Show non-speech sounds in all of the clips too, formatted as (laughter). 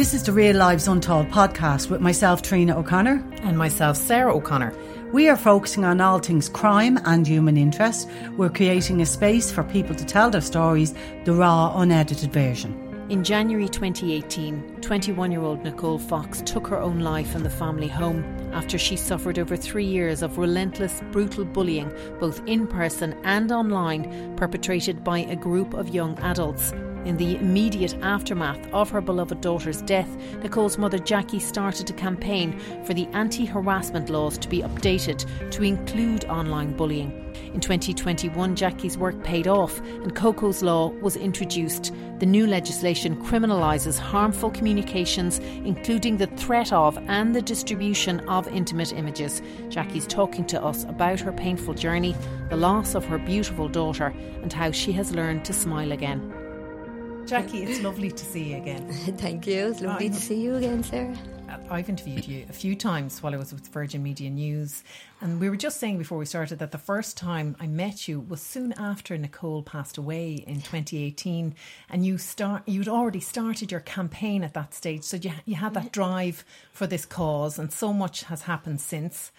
This is the Real Lives Untold podcast with myself, Trina O'Connor. And myself, Sarah O'Connor. We are focusing on all things crime and human interest. We're creating a space for people to tell their stories, the raw, unedited version. In January 2018, 21 year old Nicole Fox took her own life in the family home after she suffered over three years of relentless, brutal bullying, both in person and online, perpetrated by a group of young adults. In the immediate aftermath of her beloved daughter's death, Nicole's mother Jackie started a campaign for the anti harassment laws to be updated to include online bullying. In 2021, Jackie's work paid off and Coco's Law was introduced. The new legislation criminalises harmful communications, including the threat of and the distribution of intimate images. Jackie's talking to us about her painful journey, the loss of her beautiful daughter, and how she has learned to smile again. Jackie, it's lovely to see you again. (laughs) Thank you. It's lovely to see you again, Sarah. Uh, I've interviewed you a few times while I was with Virgin Media News, and we were just saying before we started that the first time I met you was soon after Nicole passed away in 2018, and you start you'd already started your campaign at that stage, so you you had that drive for this cause, and so much has happened since.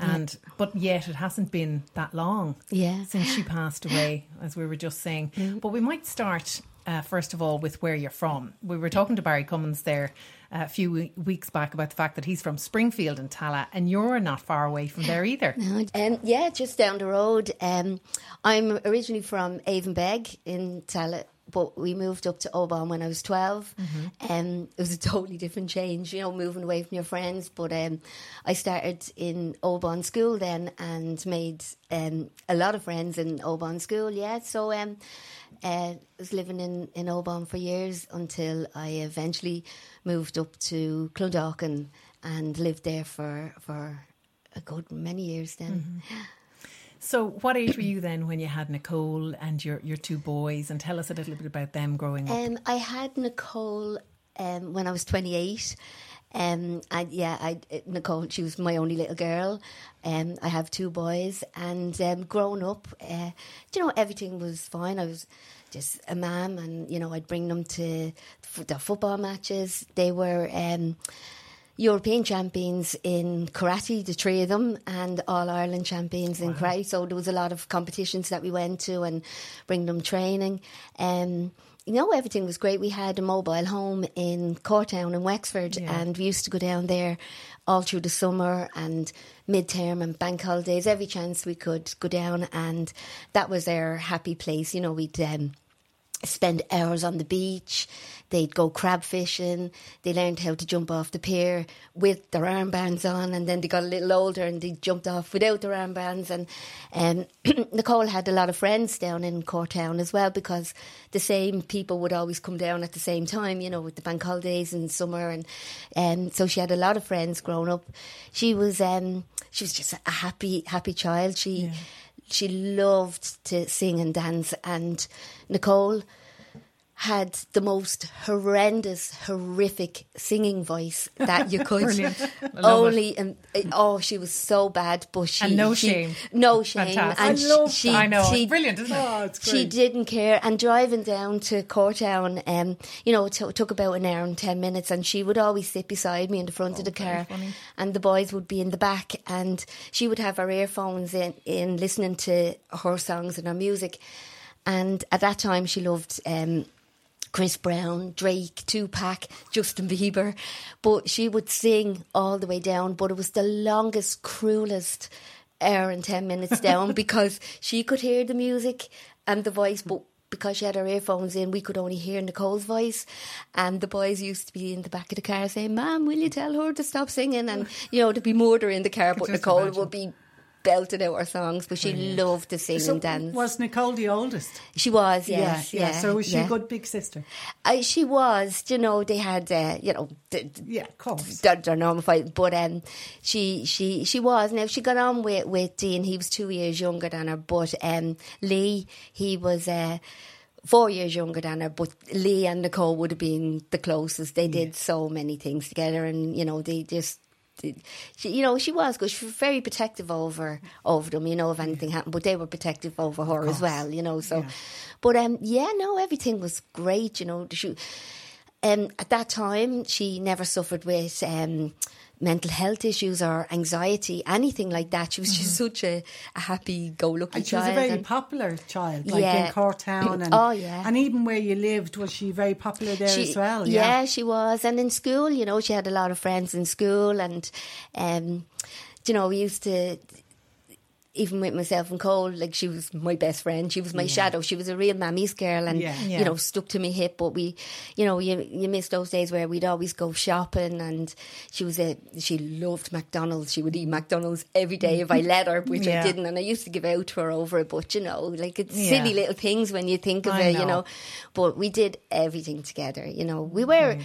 And but yet it hasn't been that long Yeah. since she passed away, as we were just saying. But we might start uh, first of all with where you're from. We were talking to Barry Cummins there uh, a few weeks back about the fact that he's from Springfield in Tallaght, and you're not far away from there either. (laughs) Um, yeah, just down the road. Um, I'm originally from Avonbeg in Tallaght, but we moved up to Old Bawn when I was 12. Um, it was a (laughs) totally different change, you know, moving away from your friends. But um, I started in Old Bawn school then and made um, a lot of friends in Old Bawn school, yeah. So um, uh, was living in, in Old Bawn for years until I eventually moved up to Clondalkin and lived there for, for a good many years then. (laughs) So, what age were you then when you had Nicole and your, your two boys? And tell us a little bit about them growing up. Um, I had Nicole um, when I was 28. Um, and yeah, I, Nicole, she was my only little girl. Um, I have two boys, and um, growing up, uh, you know, everything was fine. I was just a mum, and you know, I'd bring them to the football matches. They were. Um, European champions in karate, the three of them, and All Ireland champions in karate. So there was a lot of competitions that we went to and bring them training. Um, you know, everything was great. We had a mobile home in Courtown in Wexford, and we used to go down there all through the summer and midterm and bank holidays. Every chance we could go down, and that was our happy place. You know, we'd. Um, spend hours on the beach. They'd go crab fishing. They learned how to jump off the pier with their armbands on, and then they got a little older and they jumped off without their armbands. And um, (clears throat) Nicole had a lot of friends down in Courtown as well because the same people would always come down at the same time, you know, with the bank holidays in summer, and um, so she had a lot of friends growing up. She was um, she was just a happy happy child. She she loved to sing and dance. And Nicole had the most horrendous, horrific singing voice that you (laughs) could. Brilliant. I Only, um, oh, she was so bad, but she And no she- shame. no shame, Fantastic. and I she- love she, that. I know. she, Brilliant, isn't it? Oh, it's She didn't care, and driving down to Courtown, um, you know, it t- took about an hour and ten minutes, and she would always sit beside me in the front of the car, and the boys would be in the back, and she would have her earphones in, in listening to her songs and her music, and at that time she loved. Um, Chris Brown, Drake, Tupac, Justin Bieber. But she would sing all the way down, but it was the longest, cruelest hour and 10 minutes down (laughs) because she could hear the music and the voice, but because she had her earphones in, we could only hear Nicole's voice. And the boys used to be in the back of the car saying, Mom, will you tell her to stop singing? And, you know, to be murder in the car, but Nicole imagine. would be belted out her songs, but she loved to sing So and dance. was Nicole the oldest? she was, yes. yeah, Yeah, So was she yeah. a good big sister? I, she was, you know, they had, uh, you know, d- d- Yeah, of course. their normal fight, but um, she she she was. Now she got on with with Dean. He was two years younger than her, but um, Lee he was. Uh, Four years younger than her, but Lee and Nicole would have been the closest. They did so many things together, and you know they just, she, you know, she was good. She was very protective over over them. You know, if anything happened, but they were protective over her as well. You know, so, but um, yeah, no, everything was great. You know, she, um, at that time, she never suffered with um, mental health issues or anxiety, anything like that. She was just such a, a happy-go-lucky And she was child. a very and- popular child, like Yeah. in Courtown. (clears throat) And, Oh, yeah. And even where you lived, was she very popular there she, as well? Yeah. she was. And in school, you know, she had a lot of friends in school, and um, you know, we used to. Even with myself and Cole, like she was my best friend. She was my shadow. She was a real mammy's girl, and Yeah. Yeah. you know, stuck to my hip. But we, you know, you you miss those days where we'd always go shopping, and she was a she loved McDonald's. She would eat McDonald's every day if I (laughs) let her, which Yeah. I didn't, and I used to give out to her over it. But you know, like it's Yeah. silly little things when you think of I it, you know. know. But we did everything together. You know, we were, mm.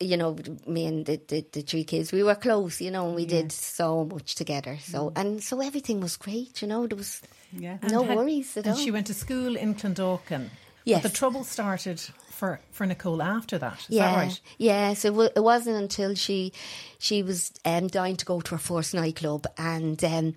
You know, me and the, the, the three kids, we were close. You know, and we did so much together. So and so everything was great. You know, there was Yeah. no had- worries at and all. she went to school in Clondalkin. Yes. But the trouble started for, for Nicole after that. Is yeah, that right? yeah. So it wa- it wasn't until she she was um, dying to go to her first nightclub, and um,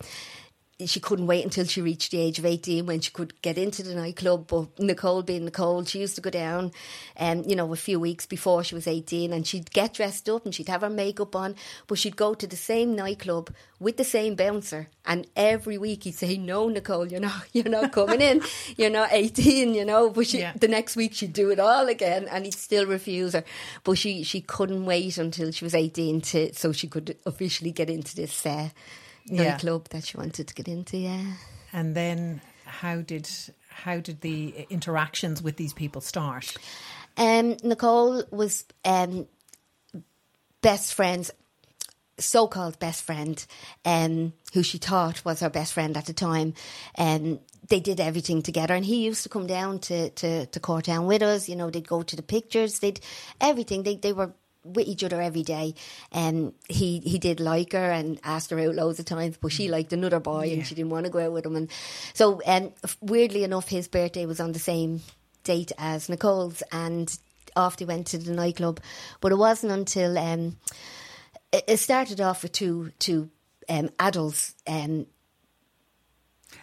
she couldn't wait until she reached the age of eighteen when she could get into the nightclub. But Nicole, being Nicole, she used to go down, um, you know, a few weeks before she was eighteen, and she'd get dressed up and she'd have her makeup on, but she'd go to the same nightclub with the same bouncer, and every week he'd say, "No, Nicole, you're not, (laughs) you're not coming in. You're not eighteen, you know." But she, Yeah. the next week she'd do it all again, and he'd still refuse her. But she she couldn't wait until she was eighteen to so she could officially get into this uh, Yeah. nightclub that she wanted to get into. Yeah. And then how did how did the interactions with these people start? Um, Nicole was um, best friends, so called best friend, um, who she thought was her best friend at the time. Um, they did everything together, and he used to come down to, to, to Courtown with us. You know, they'd go to the pictures, they'd everything. They, they were with each other every day. And he, he did like her and asked her out loads of times, but she liked another boy and she didn't want to go out with him. And so, um, weirdly enough, his birthday was on the same date as Nicole's, and off they went to the nightclub. But it wasn't until um, it, it started off with two two um, adults. Um,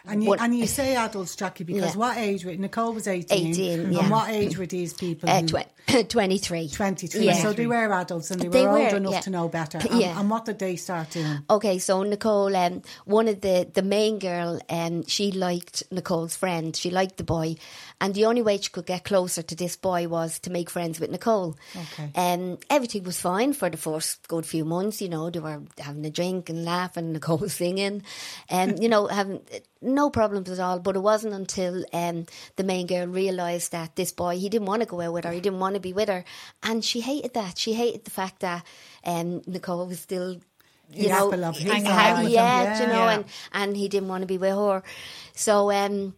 And you, What- and you say adults, Jackie, because Yeah. what age were Nicole was 18. 18, And what age were these people? uh, who- tw- (coughs) 23. 23. Yeah. So they were adults and they, They were old were, enough yeah. to know better. And, yeah. and what did they start doing? Okay, so Nicole, um, one of the the main girl, um, she liked Nicole's friend. She liked the boy, and the only way she could get closer to this boy was to make friends with Nicole. Okay. Um, everything was fine for the first good few months. You know, they were having a drink and laughing. (laughs) Nicole was singing, and you know, having no problems at all. But it wasn't until um, the main girl realised that this boy he didn't want to go out with her. He didn't want to be with her, and she hated that. She hated the fact that um, Nicole was still you know, apple of his hanging eye. out, Yeah, yeah, you know, yeah. and and he didn't want to be with her. So um,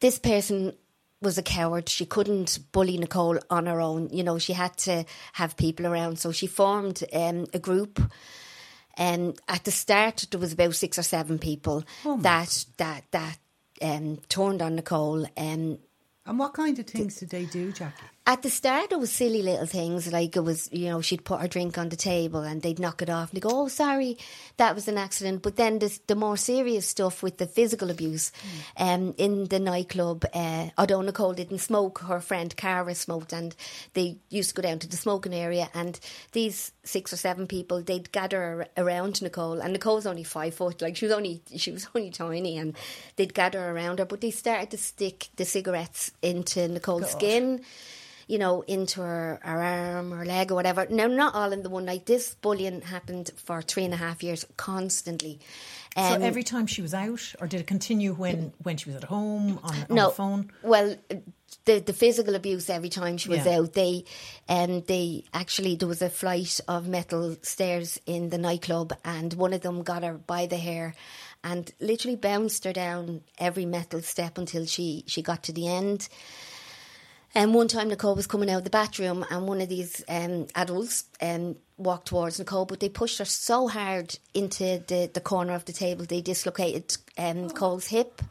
this person was a coward. She couldn't bully Nicole on her own. You know, she had to have people around. So she formed um, a group. And at the start, there was about six or seven people that that that um, turned on Nicole. Um, And what kind of things did they do, Jackie? At the start, it was silly little things like it was, you know, she'd put her drink on the table and they'd knock it off and go, "Oh, sorry, that was an accident." But then the, the more serious stuff with the physical abuse, um, in the nightclub. Uh, although Nicole didn't smoke, her friend Cara smoked, and they used to go down to the smoking area. And these six or seven people, they'd gather ar- around Nicole, and Nicole's only five foot, like she was only she was only tiny, and they'd gather around her. But they started to stick the cigarettes into Nicole's skin you know, into her, her arm or leg or whatever. Now, not all in the one night. This bullying happened for three and a half years constantly. So Um, every time she was out, or did it continue when, when she was at home on, on no, the phone? Well, the the physical abuse every time she was Yeah. out. They, um, they actually there was a flight of metal stairs in the nightclub, and one of them got her by the hair, and literally bounced her down every metal step until she she got to the end. And one time Nicole was coming out of the bathroom and one of these um, adults um, walked towards Nicole, but they pushed her so hard into the, the corner of the table they dislocated um, Nicole's hip.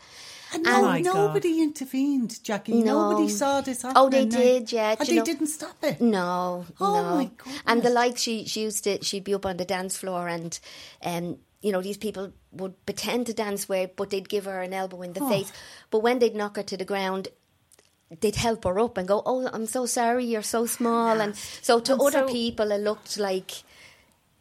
And Oh no, my God. nobody intervened, Jackie. No. Nobody saw this happening. Oh, they did, yeah. And they know- didn't stop it. No, Oh, no. my God. And the like, she she used to she'd be up on the dance floor, and um, you know these people would pretend to dance where, but they'd give her an elbow in the Oh. face. But when they'd knock her to the ground. They'd help her up and go, "Oh, I'm so sorry, you're so small." And so to And other so- people, it looked like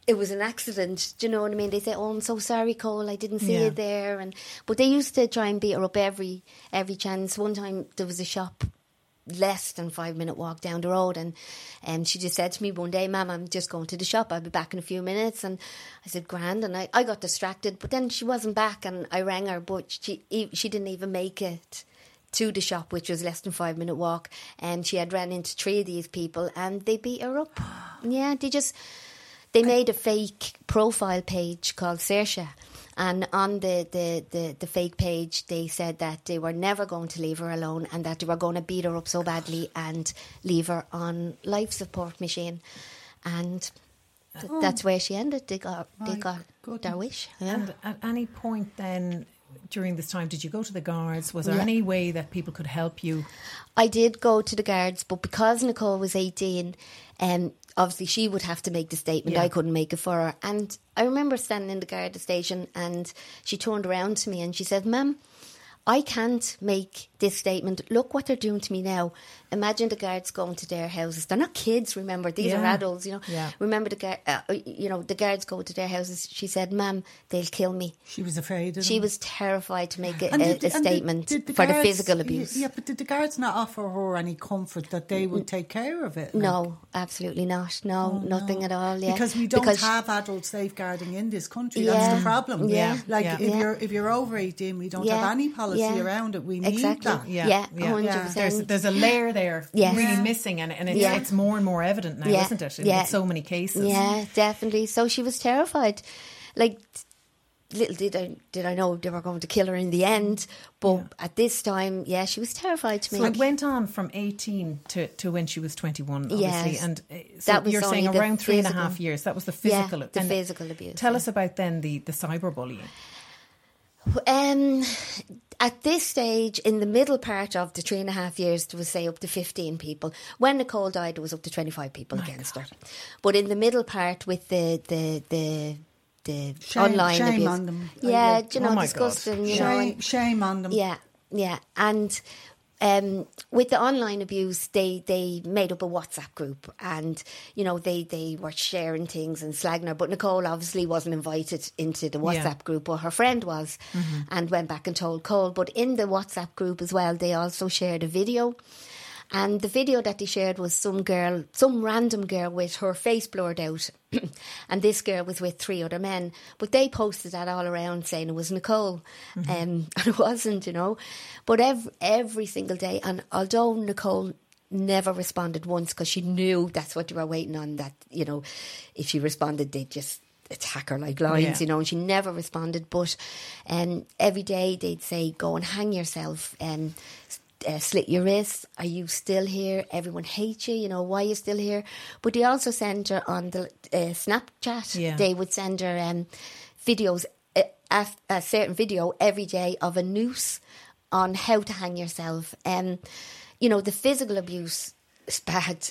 it was an accident. Do you know what I mean? They say, "Oh, I'm so sorry, Cole. I didn't see Yeah. you there." And but they used to try and beat her up every every chance. One time there was a shop less than five minute walk down the road, and um, she just said to me one day, "Ma'am, I'm just going to the shop. I'll be back in a few minutes." And I said, "Grand." And I, I got distracted, but then she wasn't back, and I rang her, but she she didn't even make it to the shop, which was less than five minute walk, and she had ran into three of these people, and they beat her up. (gasps) yeah, they just they made a fake profile page called Saoirse. And on the, the, the, the fake page, they said that they were never going to leave her alone and that they were going to beat her up so badly and leave her on life support machine. And th- oh. that's where she ended. They got, they My got goodness. their wish. Yeah. And at any point then during this time, did you go to the guards? Was there Yeah. any way that people could help you? I did go to the guards, but because Nicole was 18, um, obviously she would have to make the statement. Yeah. I couldn't make it for her. And I remember standing in the guard station and she turned around to me and she said, Ma'am, I can't make this statement. Look what they're doing to me now. Imagine the guards going to their houses. They're not kids, remember. These are adults, you know. Yeah. Remember the guard, uh, you know, the guards go to their houses. She said, Ma'am, they'll kill me. She was afraid of She them. was terrified to make a, a, a did- statement did the for the physical abuse. Yeah, but did the guards not offer her any comfort that they would take care of it? like? No, absolutely not. No, nothing at all. Yeah, Because we don't Because- have adult safeguarding in this country. Yeah. That's the problem. Yeah. Like Yeah. if Yeah. you're if you're over eighteen, we don't Yeah. have any policy Yeah. around it. We need Exactly. that. Yeah, Yeah, yeah. 100%. There's, there's a layer there Yes. really Yeah. missing, and, and it's, Yeah. it's more and more evident now, Yeah, isn't it? In, yeah. so many cases. Yeah, definitely. So she was terrified. Like little did I did I know they were going to kill her in the end. But at this time, yeah, she was terrified to me. So it went on from 18 to, to when she was 21, obviously. Yes. And uh, so That was you're saying around three and a half years. That was the Yeah, physical the and physical abuse, Tell yeah. us about then the, the cyberbullying. Um, at this stage, in the middle part of the three and a half years, it was say up to fifteen people. When Nicole died, it was up to twenty five people against her. But in the middle part, with the the the the Shame- online shame abuse, on them. yeah, Like, you know, oh disgusting. You know, and- shame on them. yeah, yeah, and um, with the online abuse, they they made up a WhatsApp group, and you know they they were sharing things and slagging her. But Nicole obviously wasn't invited into the WhatsApp Yeah. group, but her friend was, and went back and told Cole. But in the WhatsApp group as well, they also shared a video. And the video that they shared was some girl, some random girl with her face blurred out. (clears throat) and this girl was with three other men. But they posted that all around saying it was Nicole. Um, (laughs) and it wasn't, you know. But every, every single day, and although Nicole never responded once because she knew that's what they were waiting on, that, you know, if she responded, they'd just attack her like lions, Yeah. you know, and she never responded. But um, every day they'd say, go and hang yourself. Um, uh, slit your wrists. Are you still here? Everyone hates you. You know why you're still here. But they also send her on the uh, Snapchat. Yeah. They would send her um, videos, uh, a, a certain video every day of a noose on how to hang yourself. Um, you know the physical abuse it's bad.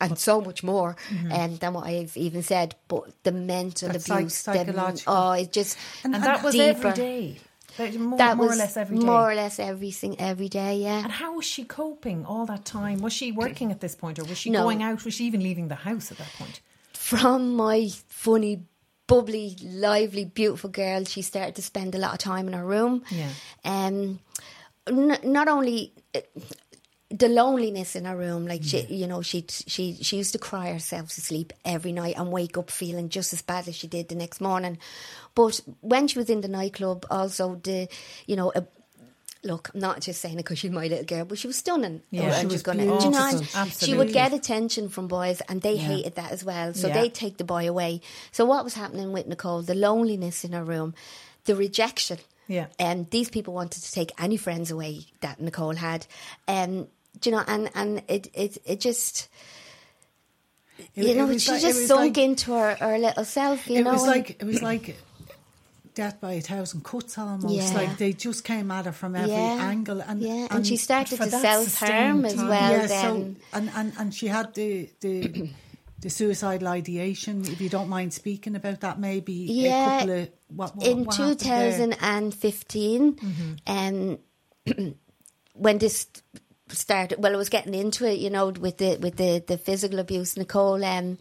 And so much more um, than what I've even said, but the mental That's abuse, psychological. oh, it just And, that was every day. Like, More, That more was or less every day. more or less every sing, every day. Yeah, And how was she coping all that time? Was she working at this point, or was she No. going out? Was she even leaving the house at that point? from my funny, bubbly, lively, beautiful girl, she started to spend a lot of time in her room. Yeah. Um, n- not only the loneliness in her room, like she, you know, she she she used to cry herself to sleep every night and wake up feeling just as bad as she did the next morning. But when she was in the nightclub, also the, you know. A, Look, I'm not just saying it because she's my little girl, but she was stunning. Yeah, she was gonna, you know, she would get attention from boys, and they hated that as well. So Yeah. they take the boy away. So what was happening with Nicole? The loneliness in her room, the rejection. Yeah. And these people wanted to take any friends away that Nicole had. Um, do you know, and and it it it just. It- you know, she like- just sunk like- into her, her little self. You it know, was and- like it was like death by a thousand cuts almost. Yeah. Like they just came at her from every yeah, angle, and yeah, and, she started to self harm as well. yeah, then so and, and and she had the the. (clears throat) The suicidal ideation, if you don't mind speaking about that, maybe Yeah, a couple of what, what in what happened there? 2015 um (clears throat) when this started well I was getting into it you know with the with the the physical abuse Nicole um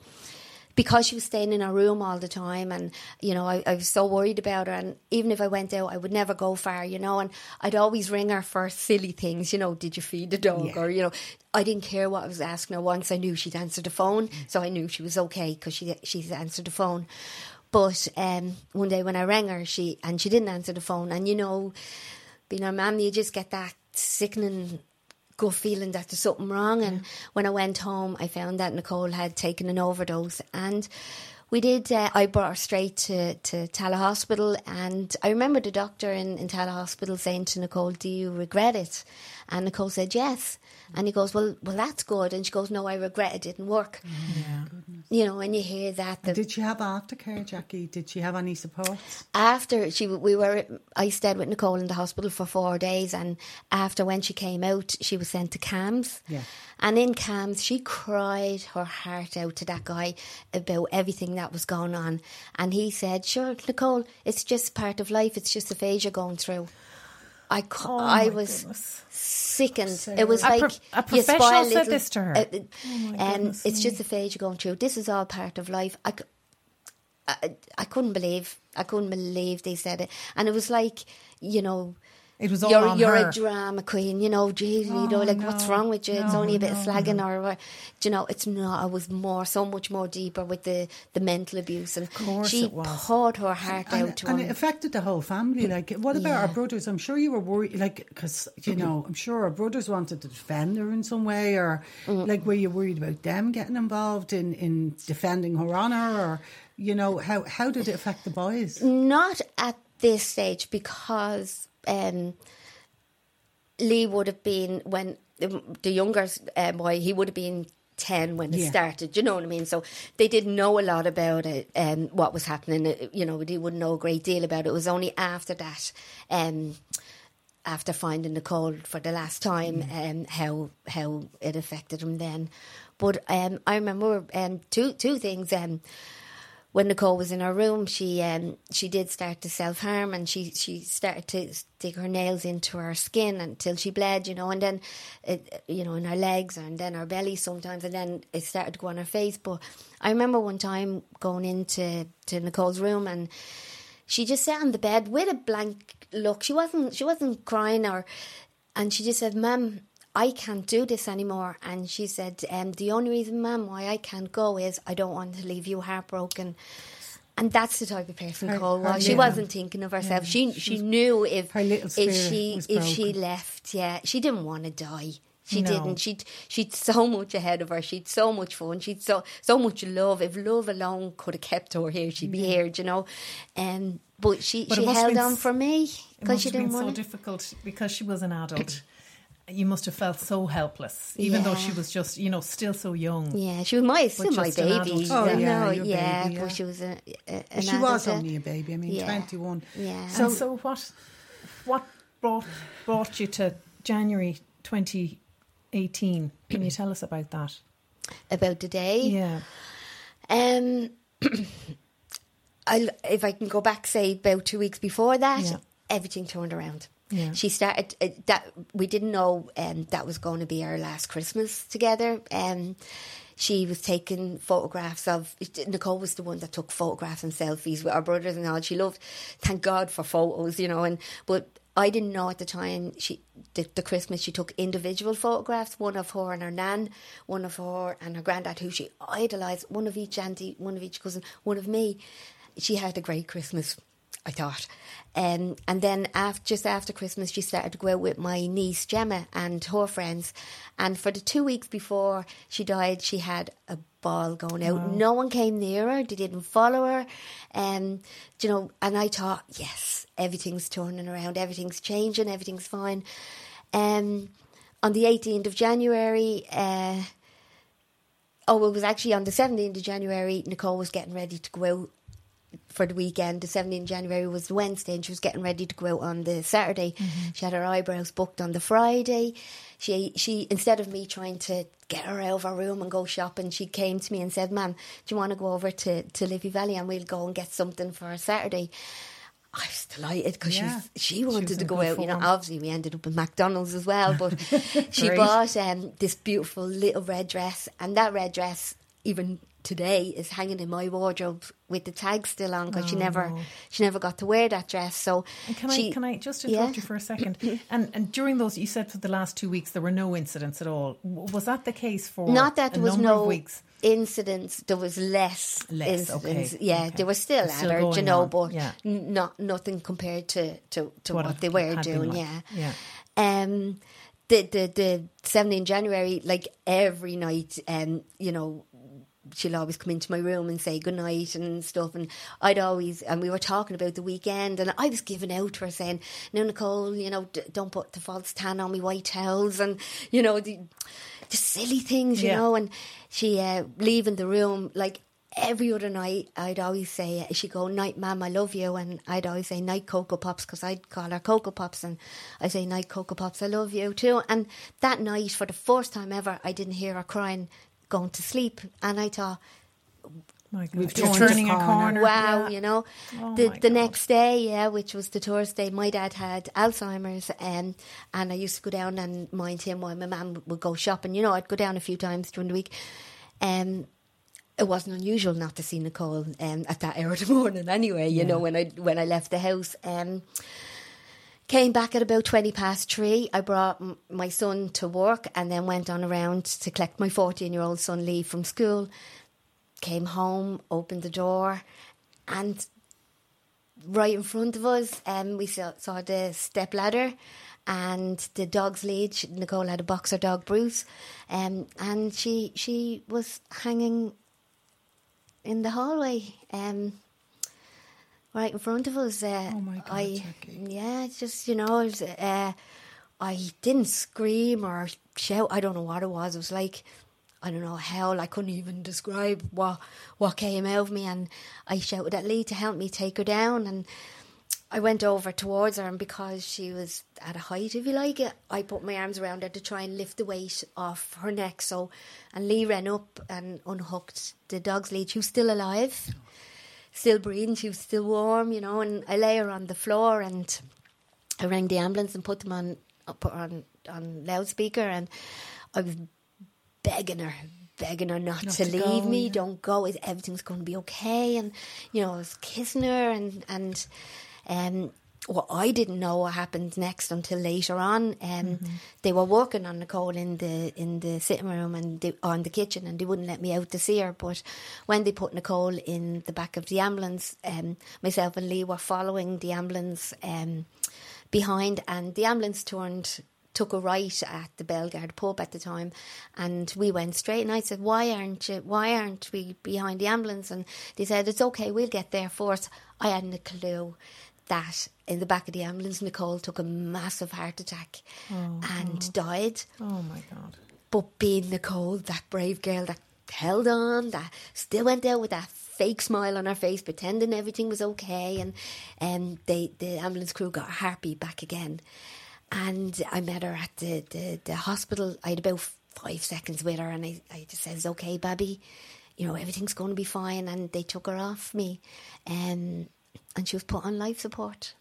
because she was staying in her room all the time and you know I, I was so worried about her. And even if I went out I would never go far you know and I'd always ring her for silly things you know did you feed the dog or you know I didn't care what I was asking her. Once I knew she'd answer the phone so I knew she was okay because she she's answered the phone. But um, one day when I rang her, she and she didn't answer the phone. And you know, being her mum, you just get that sickening gut feeling that there's something wrong. And when I went home, I found that Nicole had taken an overdose. And we did. Uh, I brought her straight to to Tallaght Hospital, and I remember the doctor in in Tallaght Hospital saying to Nicole, "Do you regret it?" And Nicole said, "Yes." And he goes, "Well, well, that's good." And she goes, "No, I regret it didn't work." Yeah. Mm-hmm. You know, when you hear that, the, Did she have aftercare, Jackie? Did she have any support? after she we were I stayed with Nicole in the hospital for four days and after when she came out she was sent to CAMHS Yeah. and in CAMHS she cried her heart out to that guy about everything that was going on and he said sure Nicole it's just part of life it's just a phase you're going through I, Oh, I was goodness. Sickened. It was A like pro- a you professional said little- this to her? uh, Oh, um, goodness it's me. just a phase you're going through. This is all part of life. I I couldn't believe. I couldn't believe they said it, and it was like you know. It was all you're on you're her. a drama queen, you know. Geez, you know, Oh, like what's wrong with you? it's only a bit of no, slagging, or, you know, it's not. I was more, so much more deeper with the the mental abuse, and of course she it poured her heart and, out to her. and him. it affected the whole family. Like, what about Yeah. our brothers? I'm sure you were worried, like, because you know, I'm sure our brothers wanted to defend her in some way, or Mm. like, were you worried about them getting involved in in defending her honour, or you know, how how did it affect the boys? Not at this stage because um, Lee would have been when the, the younger uh, boy he would have been ten when it Yeah. started. You know what I mean? So they didn't know a lot about it, um, what was happening. Uh, You know, they wouldn't know a great deal about it. It was only after that. Um, after finding the Nicole for the last time, um, how how it affected him then. But um, I remember um, two two things. Um, when Nicole was in her room, she um, she did start to self harm, and she she started to dig her nails into her skin until she bled, you know, and then it, you know in her legs and then her belly sometimes, and then it started to go on her face. But I remember one time going into to Nicole's room and she just sat on the bed with a blank look. She wasn't she wasn't crying or and she just said, Mum, I can't do this anymore and she said, um, the only reason, Mum, why I can't go is I don't want to leave you heartbroken. And that's the type of person Her- Cole her was. She little- wasn't thinking of herself. she she knew if her if she if she left, yeah, she didn't want to die. She No. didn't. She'd she'd so much ahead of her. She'd so much fun. She'd so so much love. If love alone could have kept her here, she'd be here. You know, um, but she But she held on for me because she didn't so want. to. difficult because she was an adult. (clears throat) You must have felt so helpless, even though she was just, you know, still so young. Yeah, she was my still my baby. adult. Oh, yeah, know, yeah, baby, yeah. but she was a, a an she adult, was uh, only a baby. I mean, yeah. 21. Yeah. So, and so what? What brought brought you to January twenty 18. Can you tell us about that? About the day, Yeah. Um, (clears throat) I if I can go back, say about two weeks before that, Yeah. everything turned around. Yeah. She started uh, that we didn't know um, that was going to be our last Christmas together. Um, she was taking photographs of Nicole was the one that took photographs and selfies with our brothers and all. She loved, thank God for photos, you know. And but I didn't know at the time she the, the Christmas she took individual photographs, one of her and her nan, one of her and her granddad who she idolised, one of each auntie, one of each cousin, one of me. She had a great Christmas. I thought. Um, and then after, just after Christmas, she started to go out with my niece Gemma and her friends. And for the two weeks before she died, she had a ball going out. No one came near her. They didn't follow her. Um, do you know, and I thought, yes, everything's turning around. Everything's changing. Everything's fine. Um, on the 18th of January, uh, oh, it was actually on the 17th of January, Nicole was getting ready to go out for the weekend. The 17th of January was Wednesday, and she was getting ready to go out on the Saturday. She had her eyebrows booked on the Friday. She, she instead of me trying to get her out of her room and go shopping, she came to me and said, "Ma'am, do you want to go over to to Liffey Valley and we'll go and get something for Saturday?" I was delighted because Yeah. she she She wanted was to go out. You know, obviously we ended up in McDonald's as well, but (laughs) she bought um, this beautiful little red dress, and that red dress even today is hanging in my wardrobe with the tag still on because she never she never got to wear that dress. So Oh, And can she, I can I just interrupt Yeah. you for a second? (laughs) And and during those, you said for the last two weeks there were no incidents at all. Was that the case for Not that there was no weeks? incidents. There was less, Less, incidents. okay, Yeah, okay. they were still It's at still her, you know, on, but yeah. n- not nothing compared to to, to What what, they were doing. like, Yeah, yeah. Um, the the the 17th January, like every night, um, you know. She'll always come into my room and say good night and stuff, and I'd always and we were talking about the weekend, and I was giving out to her saying, "No, Nicole, you know, d- don't put the false tan on me white towels, and you know the, the silly things, you Yeah. know." And she uh, leaving the room like every other night. I'd always say she'd go, "Night, ma'am, I love you," and I'd always say, "Night, Cocoa Pops," because I'd call her Cocoa Pops, and I say, "Night, Cocoa Pops, I love you too." And that night, for the first time ever, I didn't hear her crying going to sleep, and I thought. My God. We've You're turned a turning a corner. corner. Wow, Yeah. you know. Oh the the God. next day, yeah, which was the Thursday, my dad had Alzheimer's, um, and I used to go down and mind him while my mum would go shopping. You know, I'd go down a few times during the week. Um, it wasn't unusual not to see Nicole um, at that (laughs) hour of the morning anyway, you know, when I when I left the house. Um, came back at about 20 past three. I brought m- my son to work and then went on around to collect my 14 year old son Lee from school. Came home, opened the door, and right in front of us, um, we saw, saw the step ladder and the dog's lead. Nicole had a boxer dog, Bruce, um, and she she was hanging in the hallway, um, right in front of us. Uh, Oh my God, I, yeah, just you know, was, uh, I didn't scream or shout. I don't know what it was. It was like I don't know how. I couldn't even describe what what came out of me, and I shouted at Lee to help me take her down, and I went over towards her, and because she was at a height, if you like it, I put my arms around her to try and lift the weight off her neck. So, and Lee ran up and unhooked the dog's lead. She was still alive, still breathing. She was still warm, you know. And I lay her on the floor, and I rang the ambulance and put them on, put her on on loudspeaker, and I was begging her, begging her not, Not to, to leave go, me. yeah. Don't go. Is everything's going to be okay? And you know, I was kissing her, and and um, what I didn't know what happened next until later on. Um, they were working on Nicole in the in the sitting room and they, on the kitchen, and they wouldn't let me out to see her. But when they put Nicole in the back of the ambulance, um, myself and Lee were following the ambulance um, behind, and the ambulance turned took a right at the Belgard pub at the time, and we went straight. And I said, "Why aren't you? Why aren't we behind the ambulance?" And they said, "It's okay, we'll get there first. I hadn't a clue that in the back of the ambulance, Nicole took a massive heart attack and died. Oh my God. But being Nicole, that brave girl that held on, that still went out with that fake smile on her face, pretending everything was okay, and um, they the ambulance crew got her heartbeat back again. and I met her at the, the, the hospital. I had about five seconds with her, and I, I just says, "Okay, Babby, you know everything's going to be fine." And they took her off me, um, and she was put on life support.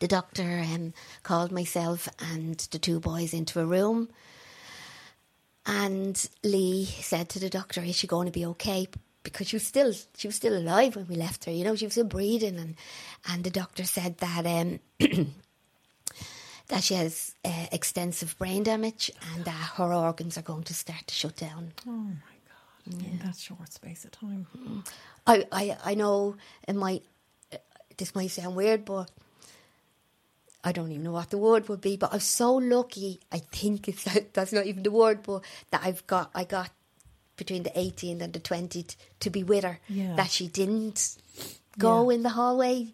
The doctor um, called myself and the two boys into a room, and Lee said to the doctor, "Is she going to be okay?" Because she was still she was still alive when we left her. You know, she was still breathing, and and the doctor said that. Um, (clears throat) that she has uh, extensive brain damage and that her organs are going to start to shut down. Oh my God! In that short space of time. I, I, I know it might, this might sound weird, but I don't even know what the word would be. But I'm so lucky. I think it's (laughs) that's not even the word, but that I've got I got between the 18th and the 20th to be with her. Yeah. That she didn't go Yeah. in the hallway.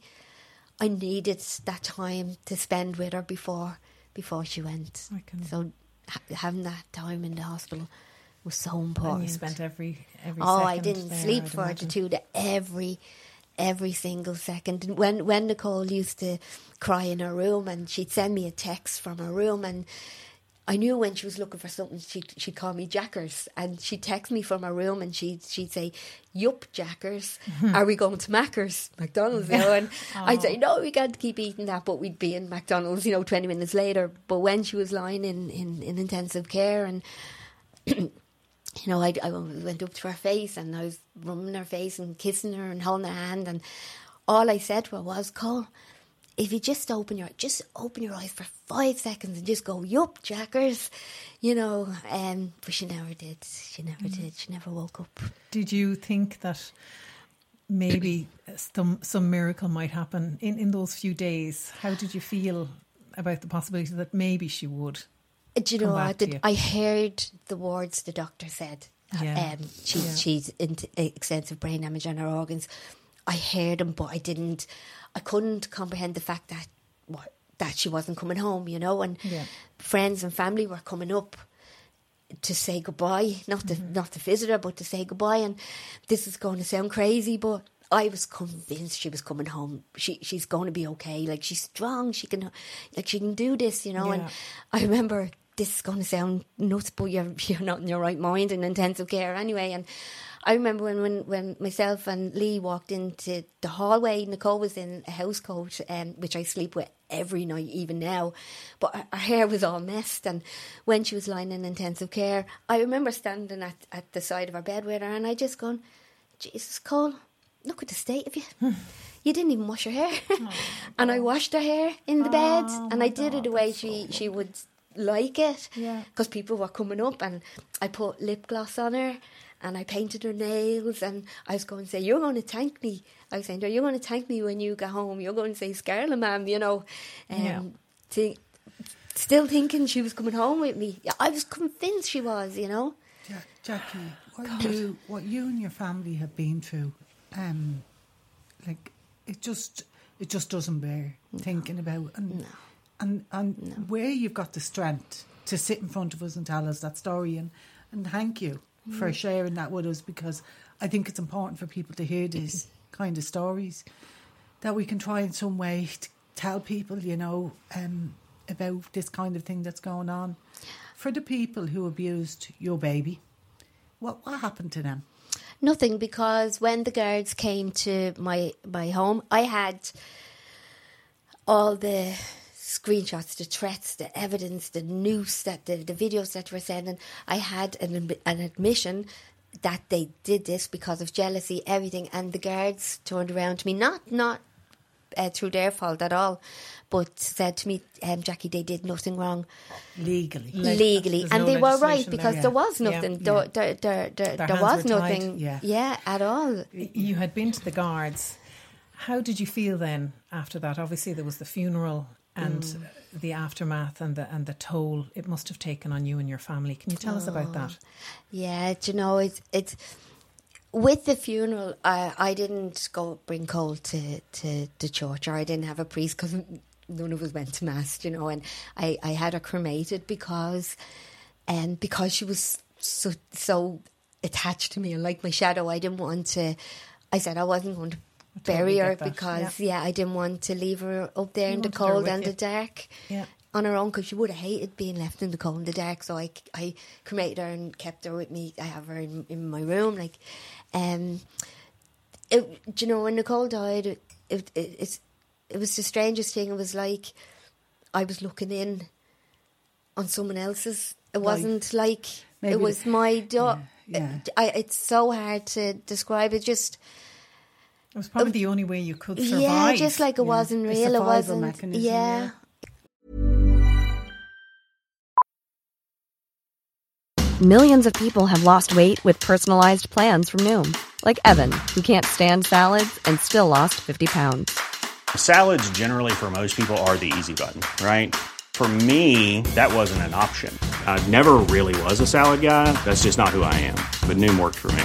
I needed that time to spend with her before before she went. I can- So ha- having that time in the hospital was so And important. you spent every every. Oh, I didn't there, sleep I'd for imagine. the two to every every single second. And when when Nicole used to cry in her room and she'd send me a text from her room and I knew when she was looking for something she'd she'd call me Jackers and she'd text me from her room and she'd she'd say, Yup, Jackers, (laughs) are we going to Macca's? McDonald's you know and (laughs) I'd say, oh. No, we can't keep eating that but we'd be in McDonald's, you know, twenty minutes later. But when she was lying in, in, in intensive care and (clears throat) you know, I, I went up to her face and I was rubbing her face and kissing her and holding her hand. And all I said to her was, Cole, if you just open your just open your eyes for five seconds and just go, yup, jackers, you know. Um, but she never did. She never did. She never woke up. Did you think that maybe some some miracle might happen in in those few days? How did you feel about the possibility that maybe she would? Uh, Do you know what? The- you. I heard the words the doctor said. Yeah. Um, she's Yeah. she's in extensive brain damage on her organs. I heard them, but I didn't. I couldn't comprehend the fact that what that she wasn't coming home. You know, and Yeah. friends and family were coming up to say goodbye, not to not to visit her, but to say goodbye. And this is going to sound crazy, but I was convinced she was coming home. She she's going to be okay. Like she's strong. She can like she can do this, you know. Yeah. And I remember this is going to sound nuts, but you're (laughs) you're not in your right mind in intensive care anyway. And I remember when when, when myself and Lee walked into the hallway. Nicole was in a house coat, um, which I sleep with every night, even now. But her, her hair was all messed, and when she was lying in intensive care, I remember standing at at the side of her bed with her, and I just gone, Jesus, Cole, look at the state of you. You didn't even wash your hair, (laughs) and I washed her hair in the bed, and I did it the way she she would like it. Yeah. because people were coming up, and I put lip gloss on her. And I painted her nails, and I was going to say, "You're going to thank me." I was saying, to her, "You're going to thank me when you get home. You're going to say, Scarlet, ma'am," you know. Um, Yeah. still thinking she was coming home with me. I was convinced she was, you know. Ja- Jackie, what you what you and your family have been through, um, like it just it just doesn't bear thinking about, and and and where you've got the strength to sit in front of us and tell us that story, and and thank you for sharing that with us because I think it's important for people to hear these (clears throat) kind of stories that we can try in some way to tell people, you know, um, about this kind of thing that's going on. For the people who abused your baby, what what happened to them? Nothing because when the guards came to my my home, I had all the screenshots, the threats, the evidence, the news that the, the videos that were sending. I had an an admission that they did this because of jealousy, everything, and the guards turned around to me, not not uh, through their fault at all, but said to me, um, Jackie, they did nothing wrong Legally. Legally, there's and no they were right because there. there was nothing. Yeah. There, there, there, there, there was were tied. nothing. Yeah. at all. You had been to the guards. How did you feel then after that? Obviously, there was the funeral and Mm. the aftermath and the and the toll it must have taken on you and your family. Can you tell us about that? Yeah, do you know it's it's with the funeral. I I didn't go bring Cole to to the church, or I didn't have a priest because (laughs) none of us went to mass. You know, and I I had her cremated because, and because she was so so attached to me and like my shadow, I didn't want to. I said I wasn't going to. Totally her because yeah. I didn't want to leave her up there You in the cold and you. the dark. Yeah. on her own because she would have hated being left in the cold in the dark. So I, I cremated her and kept her with me. I have her in, in my room. Like, um, it, do you know, when Nicole died, it, it, it, it's, it was the strangest thing. It was like I was looking in on someone else's. It wasn't like it was my daughter. yeah. I, it's so hard to describe. It just, It was probably the only way you could survive. yeah, just like it wasn't A real. It survival wasn't. mechanism, yeah. yeah. Millions of people have lost weight with personalized plans from Noom, like Evan, who can't stand salads and still lost 50 pounds. Salads, generally, for most people, are the easy button, right? For me, that wasn't an option. I never really was a salad guy. That's just not who I am. But Noom worked for me.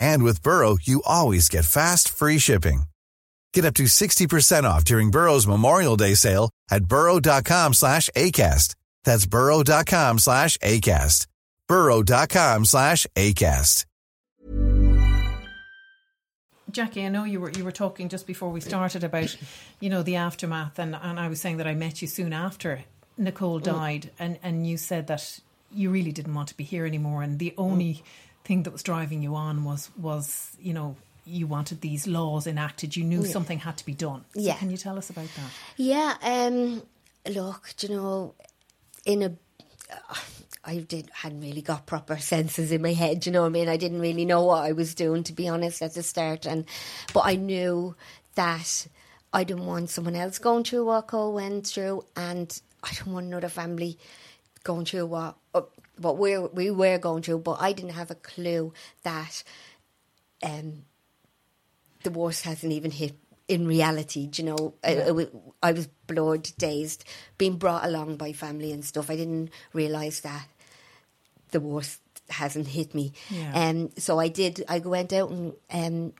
And with Burrow, you always get fast, free shipping. Get up to 60% off during Burrow's Memorial Day sale at burrow.com slash ACAST. That's burrow.com slash ACAST. burrow.com slash ACAST. Jackie, I know you were you were talking just before we started about, you know, the aftermath, and, and I was saying that I met you soon after Nicole died, and, and you said that you really didn't want to be here anymore, and the only thing that was driving you on was was you know you wanted these laws enacted. You knew something had to be done. So Yeah. can you tell us about that? Yeah, um, look, you know, in a, I did hadn't really got proper senses in my head. You know what I mean? I didn't really know what I was doing, to be honest, at the start, and but I knew that I didn't want someone else going through what Cole went through, and I don't want another family going through what what we we were going through. But I didn't have a clue that. Um, the worst hasn't even hit in reality. do You know, I, I, I was blurred, dazed, being brought along by family and stuff. I didn't realise that the worst hasn't hit me. Yeah. Um, so I did. I went out and um,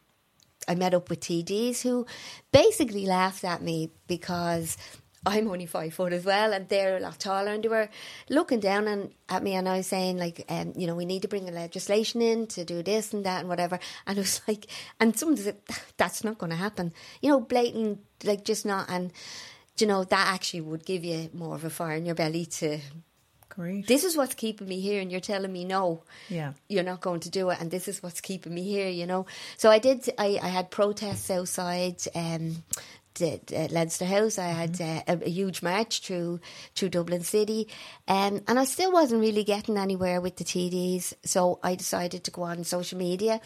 I met up with TDs who basically laughed at me because I'm only five foot as well, and they're a lot taller, and they were looking down and, at me, and I was saying like, um, you know, we need to bring a legislation in to do this and that and whatever, and it was (laughs) like, and someone said that's not going to happen, you know, blatant, like just not, and you know that actually would give you more of a fire in your belly to. Great. This is what's keeping me here, and you're telling me no yeah. you're not going to do it and this is what's keeping me here you know so i did i, I had protests outside um the Leinster House. I had uh, a, a huge march through through Dublin City, um, and I still wasn't really getting anywhere with the TDs. So I decided to go on social media,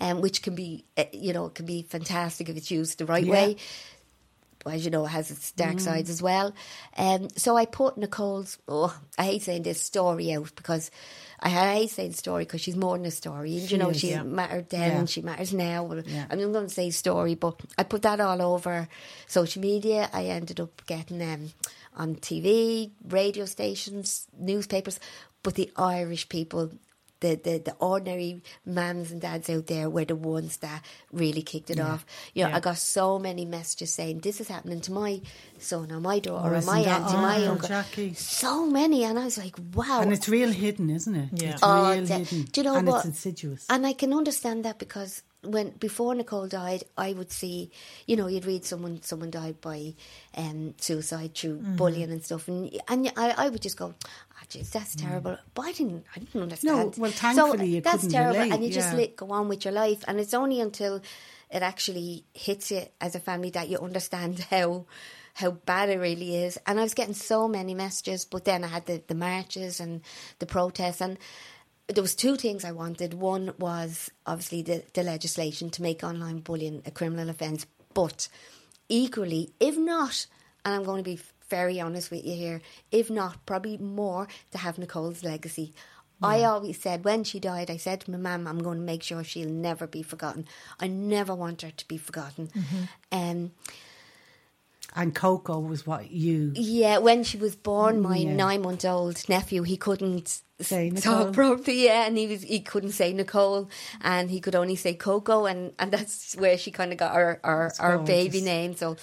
um, which can be, uh, you know, can be fantastic if it's used the right Yeah. way as you know, it has its dark sides as well. Um, so I put Nicole's, oh, I hate saying this story out because I hate saying story because she's more than a story. And, you know, is, she yeah. mattered then Yeah. and she matters now. Yeah. I'm not going to say story, but I put that all over social media. I ended up getting um, on TV, radio stations, newspapers. But the Irish people, the, the, the ordinary mums and dads out there were the ones that really kicked it off. You know, Yeah. I got so many messages saying, This is happening to my son or my daughter Oh, or my that auntie, my uncle. Jackie? So many. And I was like, Wow. And it's real hidden, isn't it? Yeah. It's Oh, real de- hidden. Do you know and what? it's insidious. And I can understand that because when before Nicole died, I would see, you know, you'd read someone someone died by um, suicide through Mm-hmm. bullying and stuff, and and I, I would just go, oh, jeez, that's terrible. But I didn't, I didn't understand. Mm. well, thankfully you that's terrible, relate, and you just yeah. let, go on with your life, and it's only until it actually hits you as a family that you understand (laughs) how how bad it really is. And I was getting so many messages, but then I had the, the marches and the protests and there was two things I wanted. One was obviously the, the legislation to make online bullying a criminal offence, but equally, if not, and I'm going to be very honest with you here, if not, probably more to have Nicole's legacy. I always said when she died, I said to my mum, I'm going to make sure she'll never be forgotten. I never want her to be forgotten. Um, And Coco was what you. Yeah, when she was born, my Yeah. nine month old nephew, he couldn't Say talk Nicole. properly, yeah, and he was he couldn't say Nicole, and he could only say Coco, and, and that's where she kind of got our our, our baby name. So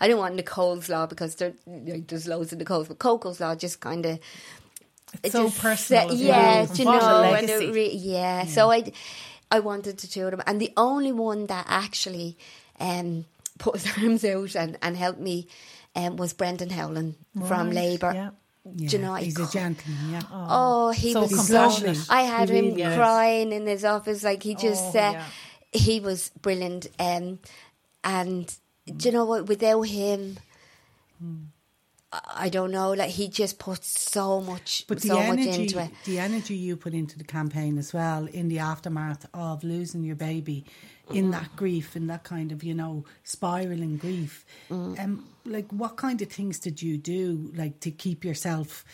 I don't want Nicole's Law because there, there's loads of Nicole's, but Coco's Law just kind of It's so personal yeah, do you know, and legacy. it re- yeah. So I, I wanted the two of them, and the only one that actually um, put his (laughs) arms out and, and helped me um, was Brendan Howlin from Labour. yeah. Do you know, he's a gentleman, yeah. Oh, he So was compassionate. I had him is. crying in his office, like he just. Oh, uh, yeah. He was brilliant, um, and do you know what? Without him. I- I don't know. Like he just put so much, But so much into it. the energy you put into the campaign as well, in the aftermath of losing your baby, in that grief, in that kind of you know spiraling grief, um, like what kind of things did you do, like to keep yourself,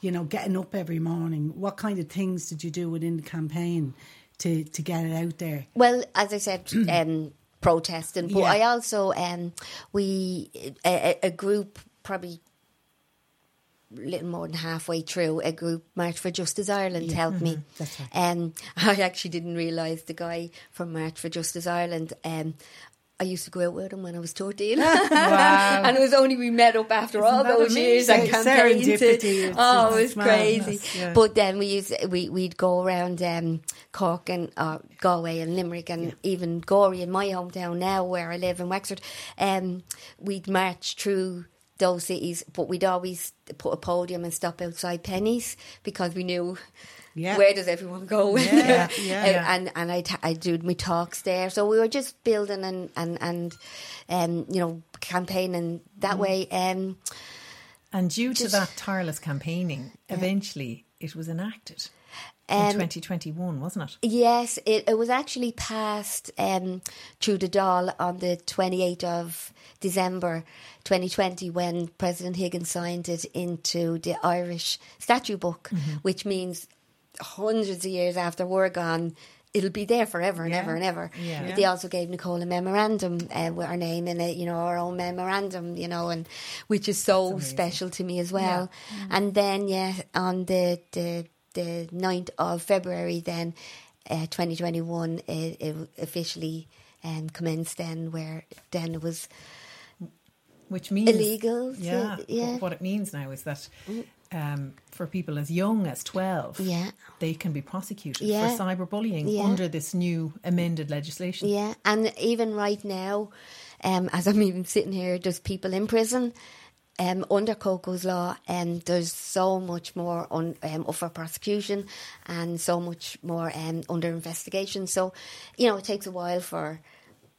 you know, getting up every morning? What kind of things did you do within the campaign to to get it out there? Well, as I said, (clears throat) um, protesting, but Yeah. I also um, we a- a group probably little more than halfway through a group March for Justice Ireland helped me. That's right. Um, (laughs) I actually didn't realise the guy from March for Justice Ireland. Um, I used to go out with him when I was 13. (laughs) (laughs) and it was only we met up after all that those years and campaigned. Oh, it was crazy. yeah. But then we used we we'd go around um, Cork and uh, Galway and Limerick and even Gorey in my hometown now where I live in Wexford. Um, we'd march through those cities, but we'd always put a podium and stop outside Penneys because we knew. Yeah. Where does everyone go? Yeah, Uh, (laughs) yeah. and and I I do my talks there. So we were just building and and and um, you know campaigning that way. Um, And due to that tireless campaigning, eventually it was enacted in Um, 2021, wasn't it? Yes, it, it was actually passed um, through the Dáil on the 28th of December 2020 when President Higgins signed it into the Irish statute book, which means hundreds of years after we're gone, it'll be there forever and ever and ever. Yeah. They also gave Nicole a memorandum uh, with our name in it, you know, our own memorandum, you know, and which is so special to me as well. And then, yeah, on the the the 9th of February, then uh, 2021, it, it officially um, commenced. Then, where then it was Which means illegal to- Yeah, yeah. What, what it means now is that um, for people as young as 12, Yeah. they can be prosecuted Yeah. for cyberbullying Yeah. under this new amended legislation. Yeah, and even right now, um, as I'm even sitting here, there's people in prison um, under Coco's law, and there's so much more on, um, up prosecution and so much more um, under investigation. So, you know, it takes a while for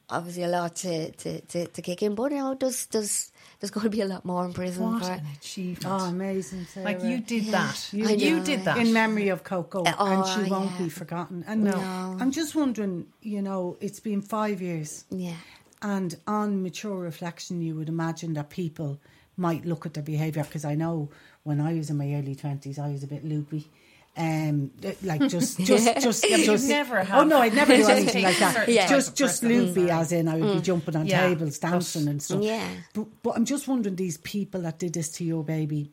obviously a lot to, to, to, to kick in, but you know, there's there's there's going to be a lot more in prison What for an achievement. Oh, amazing! Sarah. like you did that. I You, know. did that. in memory of Coco, Uh, and oh, she won't yeah. be forgotten. And No. I'm just wondering, you know, it's been five years, Yeah. and on mature reflection, you would imagine that people might look at their behaviour because I know when I was in my early twenties, I was a bit loopy. Um, like just, (laughs) just, just, Yeah, but you'd just. never Oh no, I'd never do anything like that. Yeah. Just, just person. loopy, as in I would be jumping on Yeah, tables, dancing and stuff. Yeah. But, but I'm just wondering, these people that did this to your baby,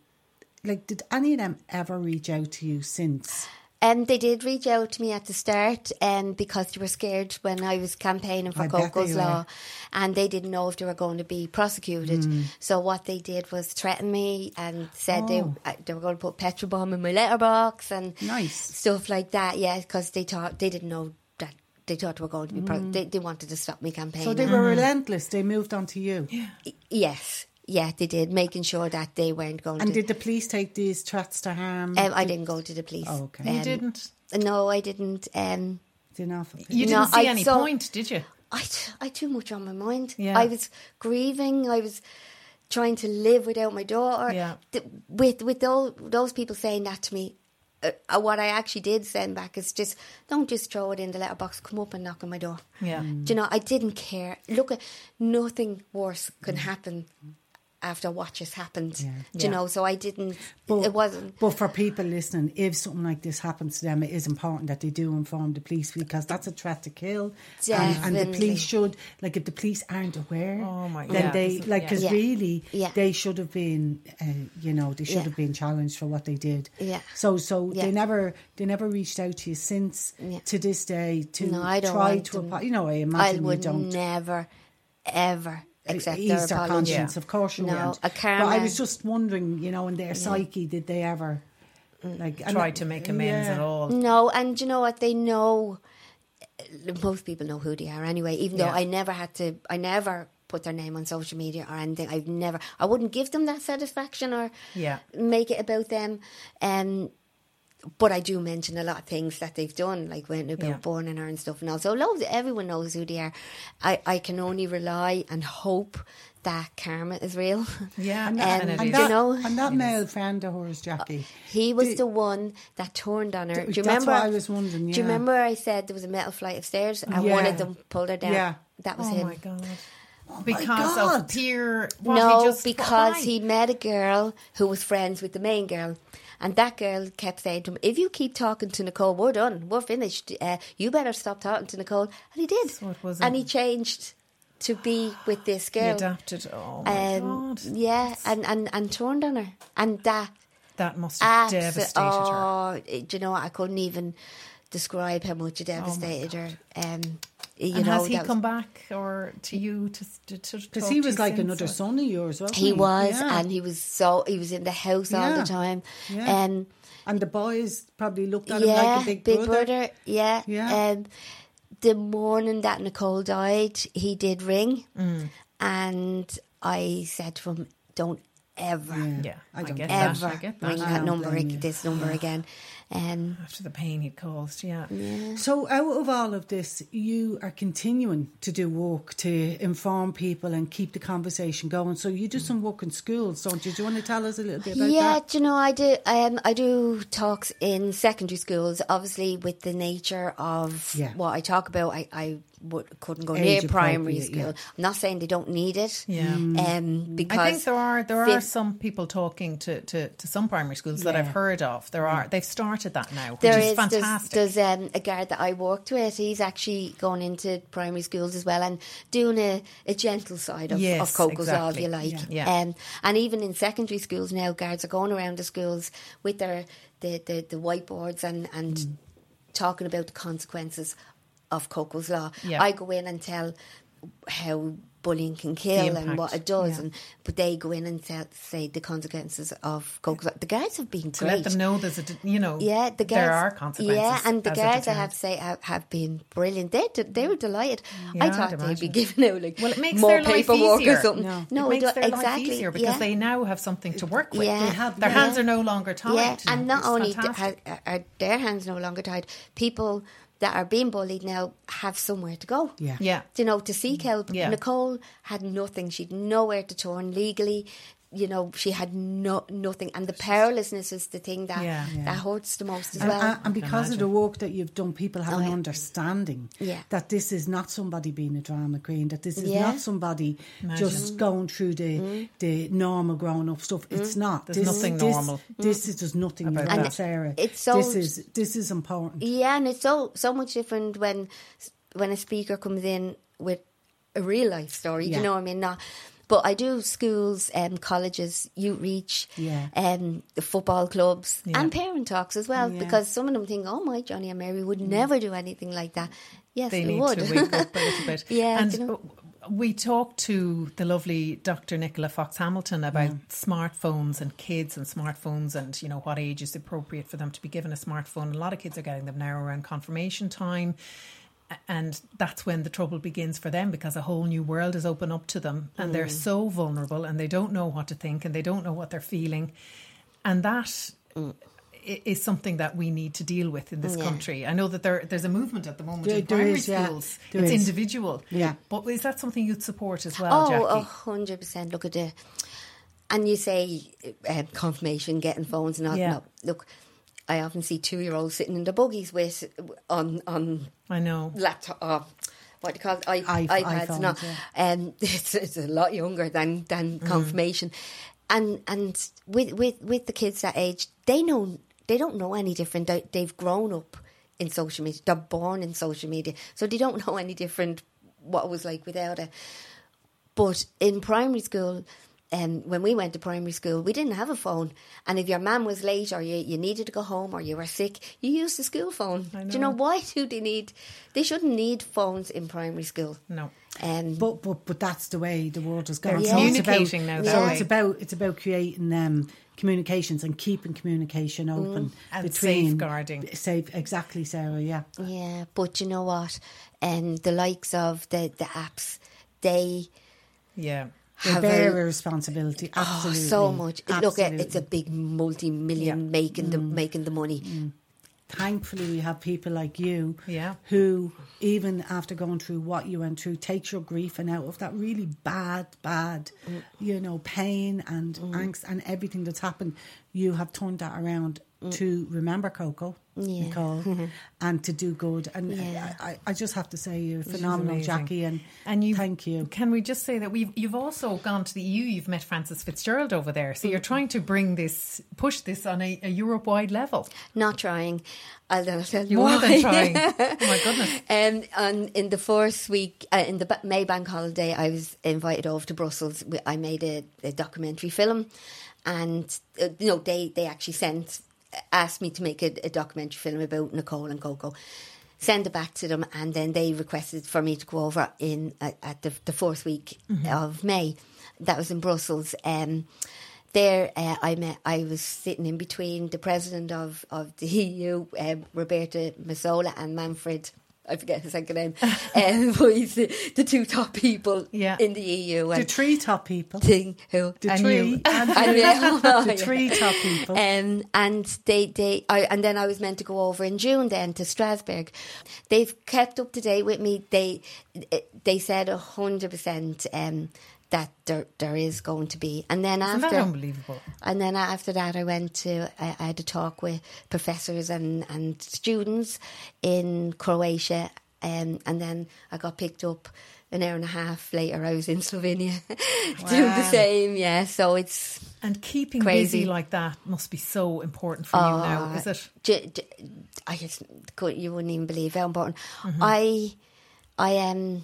like, did any of them ever reach out to you since? Um, they did reach out to me at the start um, because they were scared when I was campaigning for I Coco's Law and they didn't know if they were going to be prosecuted. Hmm. So what they did was threaten me and said they, Oh. uh, they were going to put petrol bomb in my letterbox and Nice. stuff like that. Yeah, because they thought they didn't know that they thought they were going to be. Pro- Hmm. they, they wanted to stop me campaigning. So they were relentless. They moved on to you. Yeah. yes, yeah, they did, making sure that they weren't going And to. did the police take these threats to harm? um, I didn't go to the police. Oh, okay. You Um, didn't. No, I didn't. Um, Didn't offer You didn't see I any saw- point, did you? I, I too much on my mind. Yeah. I was grieving. I was trying to live without my daughter. Yeah. Th- with with those those people saying that to me, uh, uh, what I actually did send back is just don't just throw it in the letterbox. Come up and knock on my door. Yeah. Do you know? I didn't care. Look, at nothing worse can happen after what just happened. Yeah. Do you know? So I didn't. But, it wasn't. But for people listening, if something like this happens to them, it is important that they do inform the police because that's a threat to kill. And, and the police should, like, if the police aren't aware, Oh my then God. they, like, because Yeah. really, Yeah. they should have been, uh, you know, they should Yeah. have been challenged for what they did. Yeah. So, so Yeah. they never, they never reached out to you since Yeah. to this day to No, I don't try to, them. you know, I I imagine you would don't. never, ever accept ease their their apology. conscience. Of course you No, won't. a But I was just wondering, you know, in their psyche, did they ever like Try to make amends yeah. at all. No, and you know what? They know. Most people know who they are anyway. Even though I never had to, I never put their name on social media or anything. I've never. I wouldn't give them that satisfaction or Yeah. make it about them. Um, but I do mention a lot of things that they've done, like when about Yeah. born in her and stuff. And also, loads, everyone knows who they are. I, I can only rely and hope that karma is real. Yeah, Um, (laughs) and it And is. that, you know, and that male friend of hers, Jackie. he was Did- the one that turned on her. Do you That's remember? what I was wondering, Do you remember I said there was a metal flight of stairs and one Yeah. of them pulled her down? Yeah. That was Oh him. my god. my because God. of peer. What, no, he just, because he met a girl who was friends with the main girl. And that girl kept saying to him, if you keep talking to Nicole, we're done. We're finished. Uh, you better stop talking to Nicole. And he did. So and he changed to be with this He girl. adapted. Oh my Um, god. yeah, and, and, and turned on her. And that That must have devastated her. oh, it- do you know what? I couldn't even describe how much it devastated her. Um, you and know, has he that was- come back or to you to to, to Because he was like since, another or- son of yours, wasn't he? He was, Yeah. and he was so he was in the house all the time. Yeah. Um, And the boys probably looked at him like a big, brother. Yeah, Yeah. Um, the morning that Nicole died, he did ring, Mm. and I said to him, "Don't ever, Yeah, I I, don't get ever that. I get that. ring that number, blame ag- this number again." Um, After the pain he'd caused, yeah. So, out of all of this, you are continuing to do work to inform people and keep the conversation going. So, you do some work in schools, don't you? Do you want to tell us a little bit about yeah, that? do you know, I do. Um, I do talks in secondary schools. Obviously, with the nature of Yeah. what I talk about, I, I would, couldn't go Age near primary school. yeah. I'm not saying they don't need it. Yeah. Um, because I think there are there are fifth- some people talking to, to, to some primary schools that I've heard of. There are they've started that now, which There is is fantastic. there's um, a guard that I worked with. He's actually going into primary schools as well and doing a, a gentle side of, Yes, of Coco's Law, if you like. Yeah. Yeah. Um, and even in secondary schools now, guards are going around the schools with their the, the, the whiteboards and, and Mm. talking about the consequences of Coco's Law. Yeah. I go in and tell how bullying can kill and what it does, yeah. and but they go in and tell, say the consequences of Coco's Law. The guys have been to great. let them know there's a you know Yeah, the guards. there are consequences. Yeah, and the guys I have to say, have, have been brilliant. They did- they were delighted. Yeah, I I'd thought they'd be imagine. giving out like Well, it makes more their life paperwork easier. or something. No. No, it makes do- their exactly. life easier because yeah. they now have something to work with. Yeah. They have- their yeah. hands are no longer tied. Yeah, and not It's only d- ha- are their hands no longer tied, people that are being bullied now have somewhere to go. Yeah. yeah, you know, to seek help. Yeah. Nicole had nothing. She'd nowhere to turn legally. You know, she had no nothing, and the powerlessness is the thing that Yeah. Yeah. that hurts the most as And, well. Uh, and- and because of the work that you've done, people have Oh, an yeah. understanding Yeah. that this is not somebody being a drama queen, that this is Yeah. not somebody just mm. going through the Mm. the normal grown up stuff. Mm. It's not. There's this, nothing this, normal This is just nothing about about that. Sarah. it's so- this is this is important. Yeah, and it's so so much different when when a speaker comes in with a real life story. Yeah. You know what I mean? Not, but I do schools, um, colleges, Youthreach, Yeah. um, the football clubs, Yeah. and parent talks as well. Yeah. Because some of them think, "Oh, my Johnny and Mary would never do anything like that." Yes, they they, need would. to wake up a little (laughs) bit. Yeah, and you know. we talked to the lovely Dr. Nicola Fox Hamilton about smartphones and kids and smartphones and you know what age is appropriate for them to be given a smartphone. A lot of kids are getting them now around confirmation time. And that's when the trouble begins for them because a whole new world is open up to them and they're Mm. so vulnerable and they don't know what to think and they don't know what they're feeling. And that Mm. is something that we need to deal with in this Yeah. country. I know that there there's a movement at the moment There- in primary is, schools. There it's is. individual. Yeah. But is that something you'd support as well, Oh, hundred percent. Look at the, and you say um, confirmation, getting phones, and all. Yeah. No, look, I often see two year olds sitting in the buggies with on on I know. laptop, uh, what do you call it? I, I- iPads. iPhones, no, yeah. um, (laughs) it's, it's a lot younger than than Mm. confirmation, and and with with with the kids that age, they know they don't know any different. They, they've grown up in social media. They're born in social media, so they don't (laughs) know any different what it was like without it. But in primary school, um, when we went to primary school, we didn't have a phone. And if your mum was late or you, you needed to go home or you were sick, you used the school phone. Do you know why do they need? They shouldn't need phones in primary school. No. Um, But but but that's the way the world has gone. They're So it's about- communicating now So that it's about it's about creating um, communications and keeping communication open And between safeguarding. Safe, exactly, Sarah. Yeah. Yeah, but you know what? Um, the likes of the, the apps, they Yeah. They have bear a, a responsibility. oh, Absolutely. so much. Look, it's a big multi-million making the mm. making the money. Mm. Thankfully, we have people like you Yeah. who, even after going through what you went through, takes your grief and out of that really bad, bad, mm. you know, pain and angst and everything that's happened, you have turned that around to remember Coco, Yeah. Nicole, (laughs) and to do good. And Yeah. I, I, I just have to say you're phenomenal. Jackie, and, And you thank you. Can we just say that we've you've also gone to the EU? You've met Frances Fitzgerald over there, so you're trying to bring this, push this on a, a Europe wide level. Not trying. I'll, I'll tell you More why. than trying. Oh my goodness. Um, and in the first week, uh, in the May Bank holiday, I was invited over to Brussels. We- I made a, a documentary film, and uh, you know they they actually sent asked me to make a, a documentary film about Nicole and Coco. Send it back to them, and then they requested for me to go over in uh, at the, the fourth week of May. That was in Brussels. Um, there, uh, I met. I was sitting in between the president of of the EU, um, Roberta Metsola, and Manfred. I forget his second name. (laughs) um, but he's the, the two top people Yeah. in the EU. The And three top people. thing who The And three you. (laughs) and (laughs) and yeah, the three top people. Um, and they, they, I, and then I was meant to go over in June then to Strasbourg. They've kept up to date with me. They, they said a hundred percent um that there there is going to be. And then Isn't after that unbelievable? and then after that, I went to, I, I had a talk with professors and, and students in Croatia. Um, and then I got picked up an hour and a half later. I was in Slovenia (laughs) doing the same. Yeah. So it's, And keeping Crazy. busy like that must be so important for you now, is it? j- j- I just couldn't, you wouldn't even believe how important. I, I am,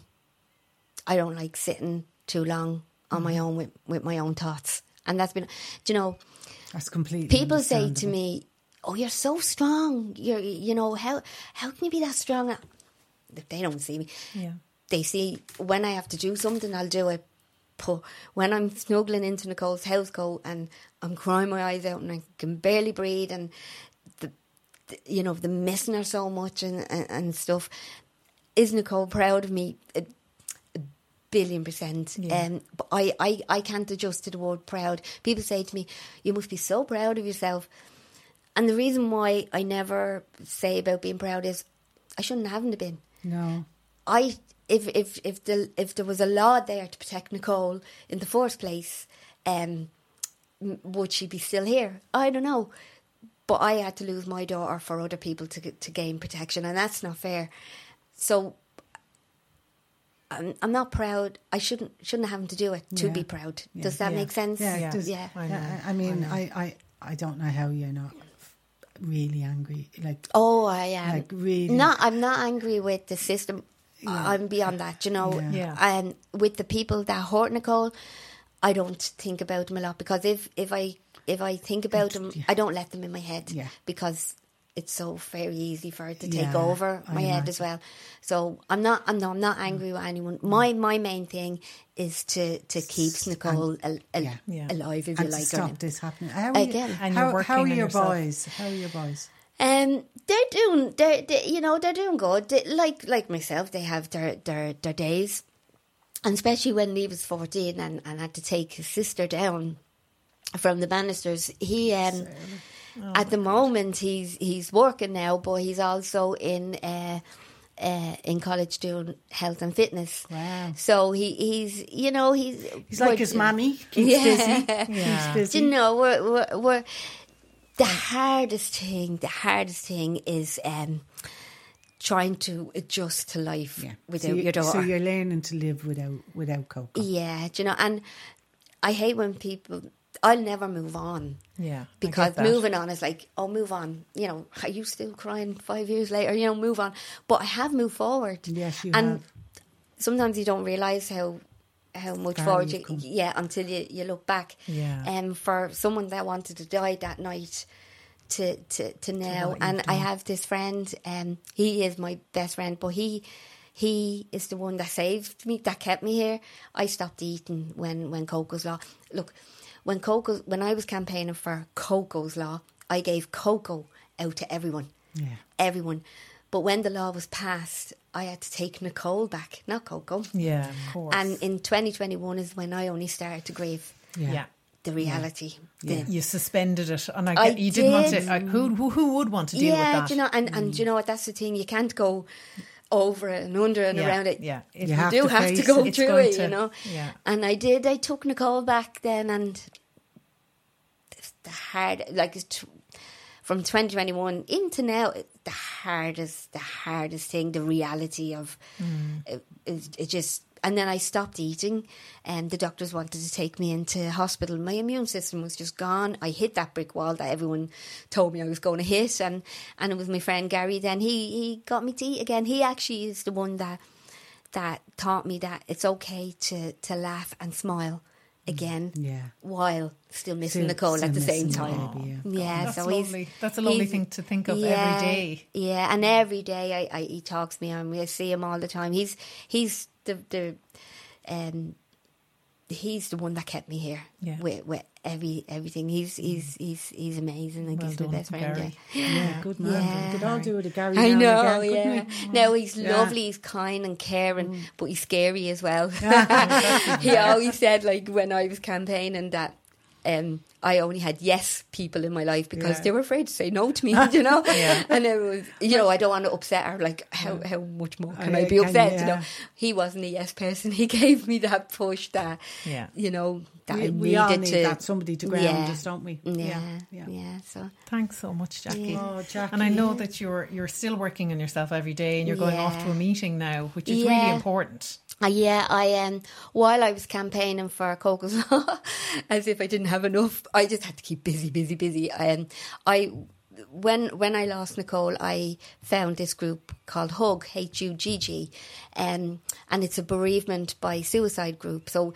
I don't like sitting too long on my mm-hmm. own with, with my own thoughts. And that's been, you know, That's completely. people say to me, "Oh, you're so strong. You're, you know, how how can you be that strong?" They don't see me. Yeah. They see when I have to do something, I'll do it. But when I'm snuggling into Nicole's house coat and I'm crying my eyes out and I can barely breathe and the, the you know the missing her so much and, and and stuff, is Nicole proud of me? A billion percent. Yeah. Um, but I, I, I can't adjust to the word proud. People say to me, "You must be so proud of yourself." And the reason why I never say about being proud is I shouldn't haven't been. No. I if if if the if there was a law there to protect Nicole in the first place, um, would she be still here? I don't know. But I had to lose my daughter for other people to to gain protection, and that's not fair. So I'm I'm not proud. I shouldn't shouldn't have to do it to Yeah. be proud. Yeah. Does that Yeah. make sense? Yeah, Yeah. does. Yeah. I. Yeah, I mean, I, I, I don't know how you're not really angry. Like, Oh, I am. Like, really? not. I'm not angry with the system. I'm beyond that, you know. Yeah. And with the people that hurt Nicole, I don't think about them a lot because if if I if I think about them, yeah. I don't let them in my head Yeah. because it's so very easy for it to Yeah, take over my head as well. So I'm not I'm not, I'm not angry with anyone. My my main thing is to to keep Nicole al- al- yeah. Yeah. alive, if and you like. stop this happening. How are you- Again. And how, you're how are your yourself. boys? How are your boys? Um, they're doing, they're, they, you know, they're doing good. They, like, like myself, they have their, their, their days, and especially when he was fourteen and, and had to take his sister down from the banisters. He, um, at the moment, he's he's working now, but he's also in. Uh, uh, in college doing health and fitness. Wow. So he, he's, you know, he's He's like his mammy. (laughs) Keeps Yeah. busy. Yeah. Keeps busy. do you know, we're, we're, we're the hardest thing. The hardest thing is um, trying to adjust to life Yeah. without so you- your daughter. So you're learning to live without without Coco. Yeah, do you know, and I hate when people. I'll never move on. Yeah, because moving on is like, oh, move on. You know, are you still crying five years later? You know, move on. But I have moved forward. Yes, you and have. sometimes you don't realize how how much Far forward you, come. yeah, until you, you look back. Yeah. Um, for someone that wanted to die that night to to, to now, you've and I have this friend. Um, he is my best friend, but he. He is the one that saved me, that kept me here. I stopped eating when, when Coco's Law. Look, when Coco, when I was campaigning for Coco's Law, I gave Coco out to everyone, Yeah. everyone. But when the law was passed, I had to take Nicole back, not Coco. Yeah, of course. And in 2021 is when I only started to grieve yeah. the reality. The, You suspended it, and I, I you didn't want uh, did. to. I, who, who who would want to deal yeah, with that? do you know, and, and mm. do you know what? That's the thing. You can't go over it and under and Yeah, around it. yeah. you, You do have to go. Through it, to- you know. yeah. And I did. I took Nicole back then, and it's the hard, like from 2021 into now, it- the hardest, the hardest thing, the reality of Mm. it, it, it just. And then I stopped eating, and the doctors wanted to take me into hospital. My immune system was just gone. I hit that brick wall that everyone told me I was going to hit, and and it was my friend Gary. Then he he got me to eat again. He actually is the one that that taught me that it's okay to to laugh and smile mm. again Yeah. while still missing Still- Nicole still at the same time. baby, yeah, That's so lovely. That's a lovely thing to think of every yeah, day. Yeah, and every day I, I he talks to me and I see him all the time. He's he's the the um he's the one that kept me here Yeah. with with every everything. He's he's he's he's amazing. I think Well he's my best friend. Gary. Yeah. (laughs) Yeah, good man. Yeah. We could all do with a Gary. I now know, yeah. No, he's Yeah. lovely, he's kind and caring, but he's scary as well. (laughs) (laughs) he always said, like, when I was campaigning, that um, I only had yes people in my life because Yeah. they were afraid to say no to me, (laughs) you know? And it was, you know, I don't want to upset her. Like, how, how much more can I I be can, upset? You know, he wasn't a yes person. (laughs) He gave me that push that, Yeah. you know, that We, I we all need to. that somebody to ground Yeah. us, don't we? Yeah, yeah. yeah. So Thanks so much, Jackie. Yeah. Oh, Jackie. And I know that you're you're still working on yourself every day, and you're going off to a meeting now, which is really important. Uh, yeah, I um while I was campaigning for Coco's Law, (laughs) as if I didn't have enough, I just had to keep busy, busy, busy. Um, I when when I lost Nicole, I found this group called HUGG H U G G, um, and it's a bereavement by suicide group. So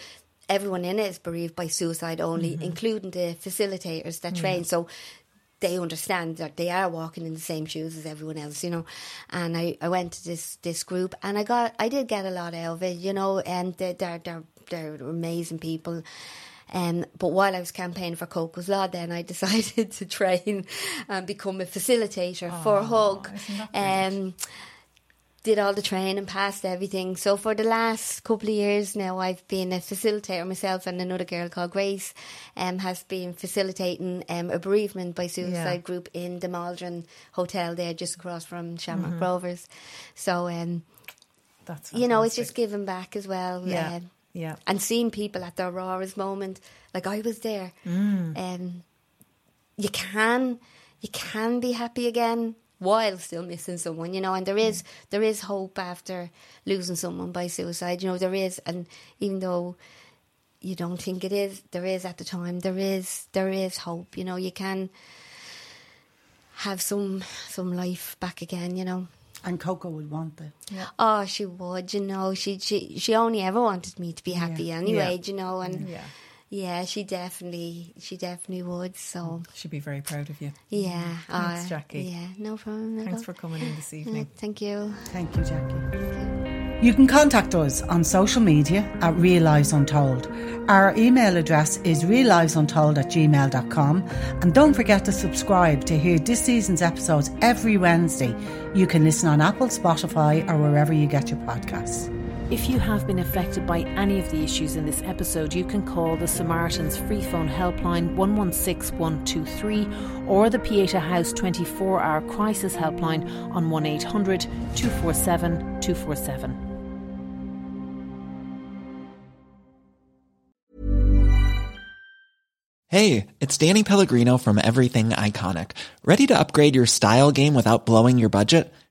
everyone in it is bereaved by suicide only, including the facilitators that train. So they understand that they are walking in the same shoes as everyone else, you know. And I, I went to this this group and I got I did get a lot out of it, you know, and they're they're they're, they're amazing people. Um, but while I was campaigning for Coco's Law, then I (laughs) decided to train and become a facilitator for HUGG. isn't that brilliant? Um, did all the training, and passed everything. So for the last couple of years now, I've been a facilitator myself, and another girl called Grace um, has been facilitating um, a bereavement by suicide Yeah. group in the Maldron Hotel there, just across from Shamrock Mm-hmm. Rovers. So um, That's you know, it's just giving back as well. Yeah, um, yeah. and seeing people at their rawest moment, like I was there. Mm. Um, you can, you can be happy again while still missing someone, you know. And there is, there is hope after losing someone by suicide. You know, there is, and even though you don't think it is, there is at the time. There is, there is hope. You know, you can have some some life back again. You know. And Coco would want it. Oh, she would, you know. She she she only ever wanted me to be happy anyway, Yeah. you know, and Yeah. Yeah, she definitely she definitely would. So She'd be very proud of you. yeah, Thanks, uh, Jackie. Yeah, no problem. Thanks problem. for coming in this Yeah, evening. thank you. Thank you, Jackie. You can contact us on social media at Real Lives Untold. Our email address is realllivesuntold at gmail.com. And don't forget to subscribe to hear this season's episodes every Wednesday. You can listen on Apple, Spotify, or wherever you get your podcasts. If you have been affected by any of the issues in this episode, you can call the Samaritans free phone helpline 116 123 or the Pieta House 24 hour crisis helpline on 1800 247 247. Hey, it's Danny Pellegrino from Everything Iconic. Ready to upgrade your style game without blowing your budget?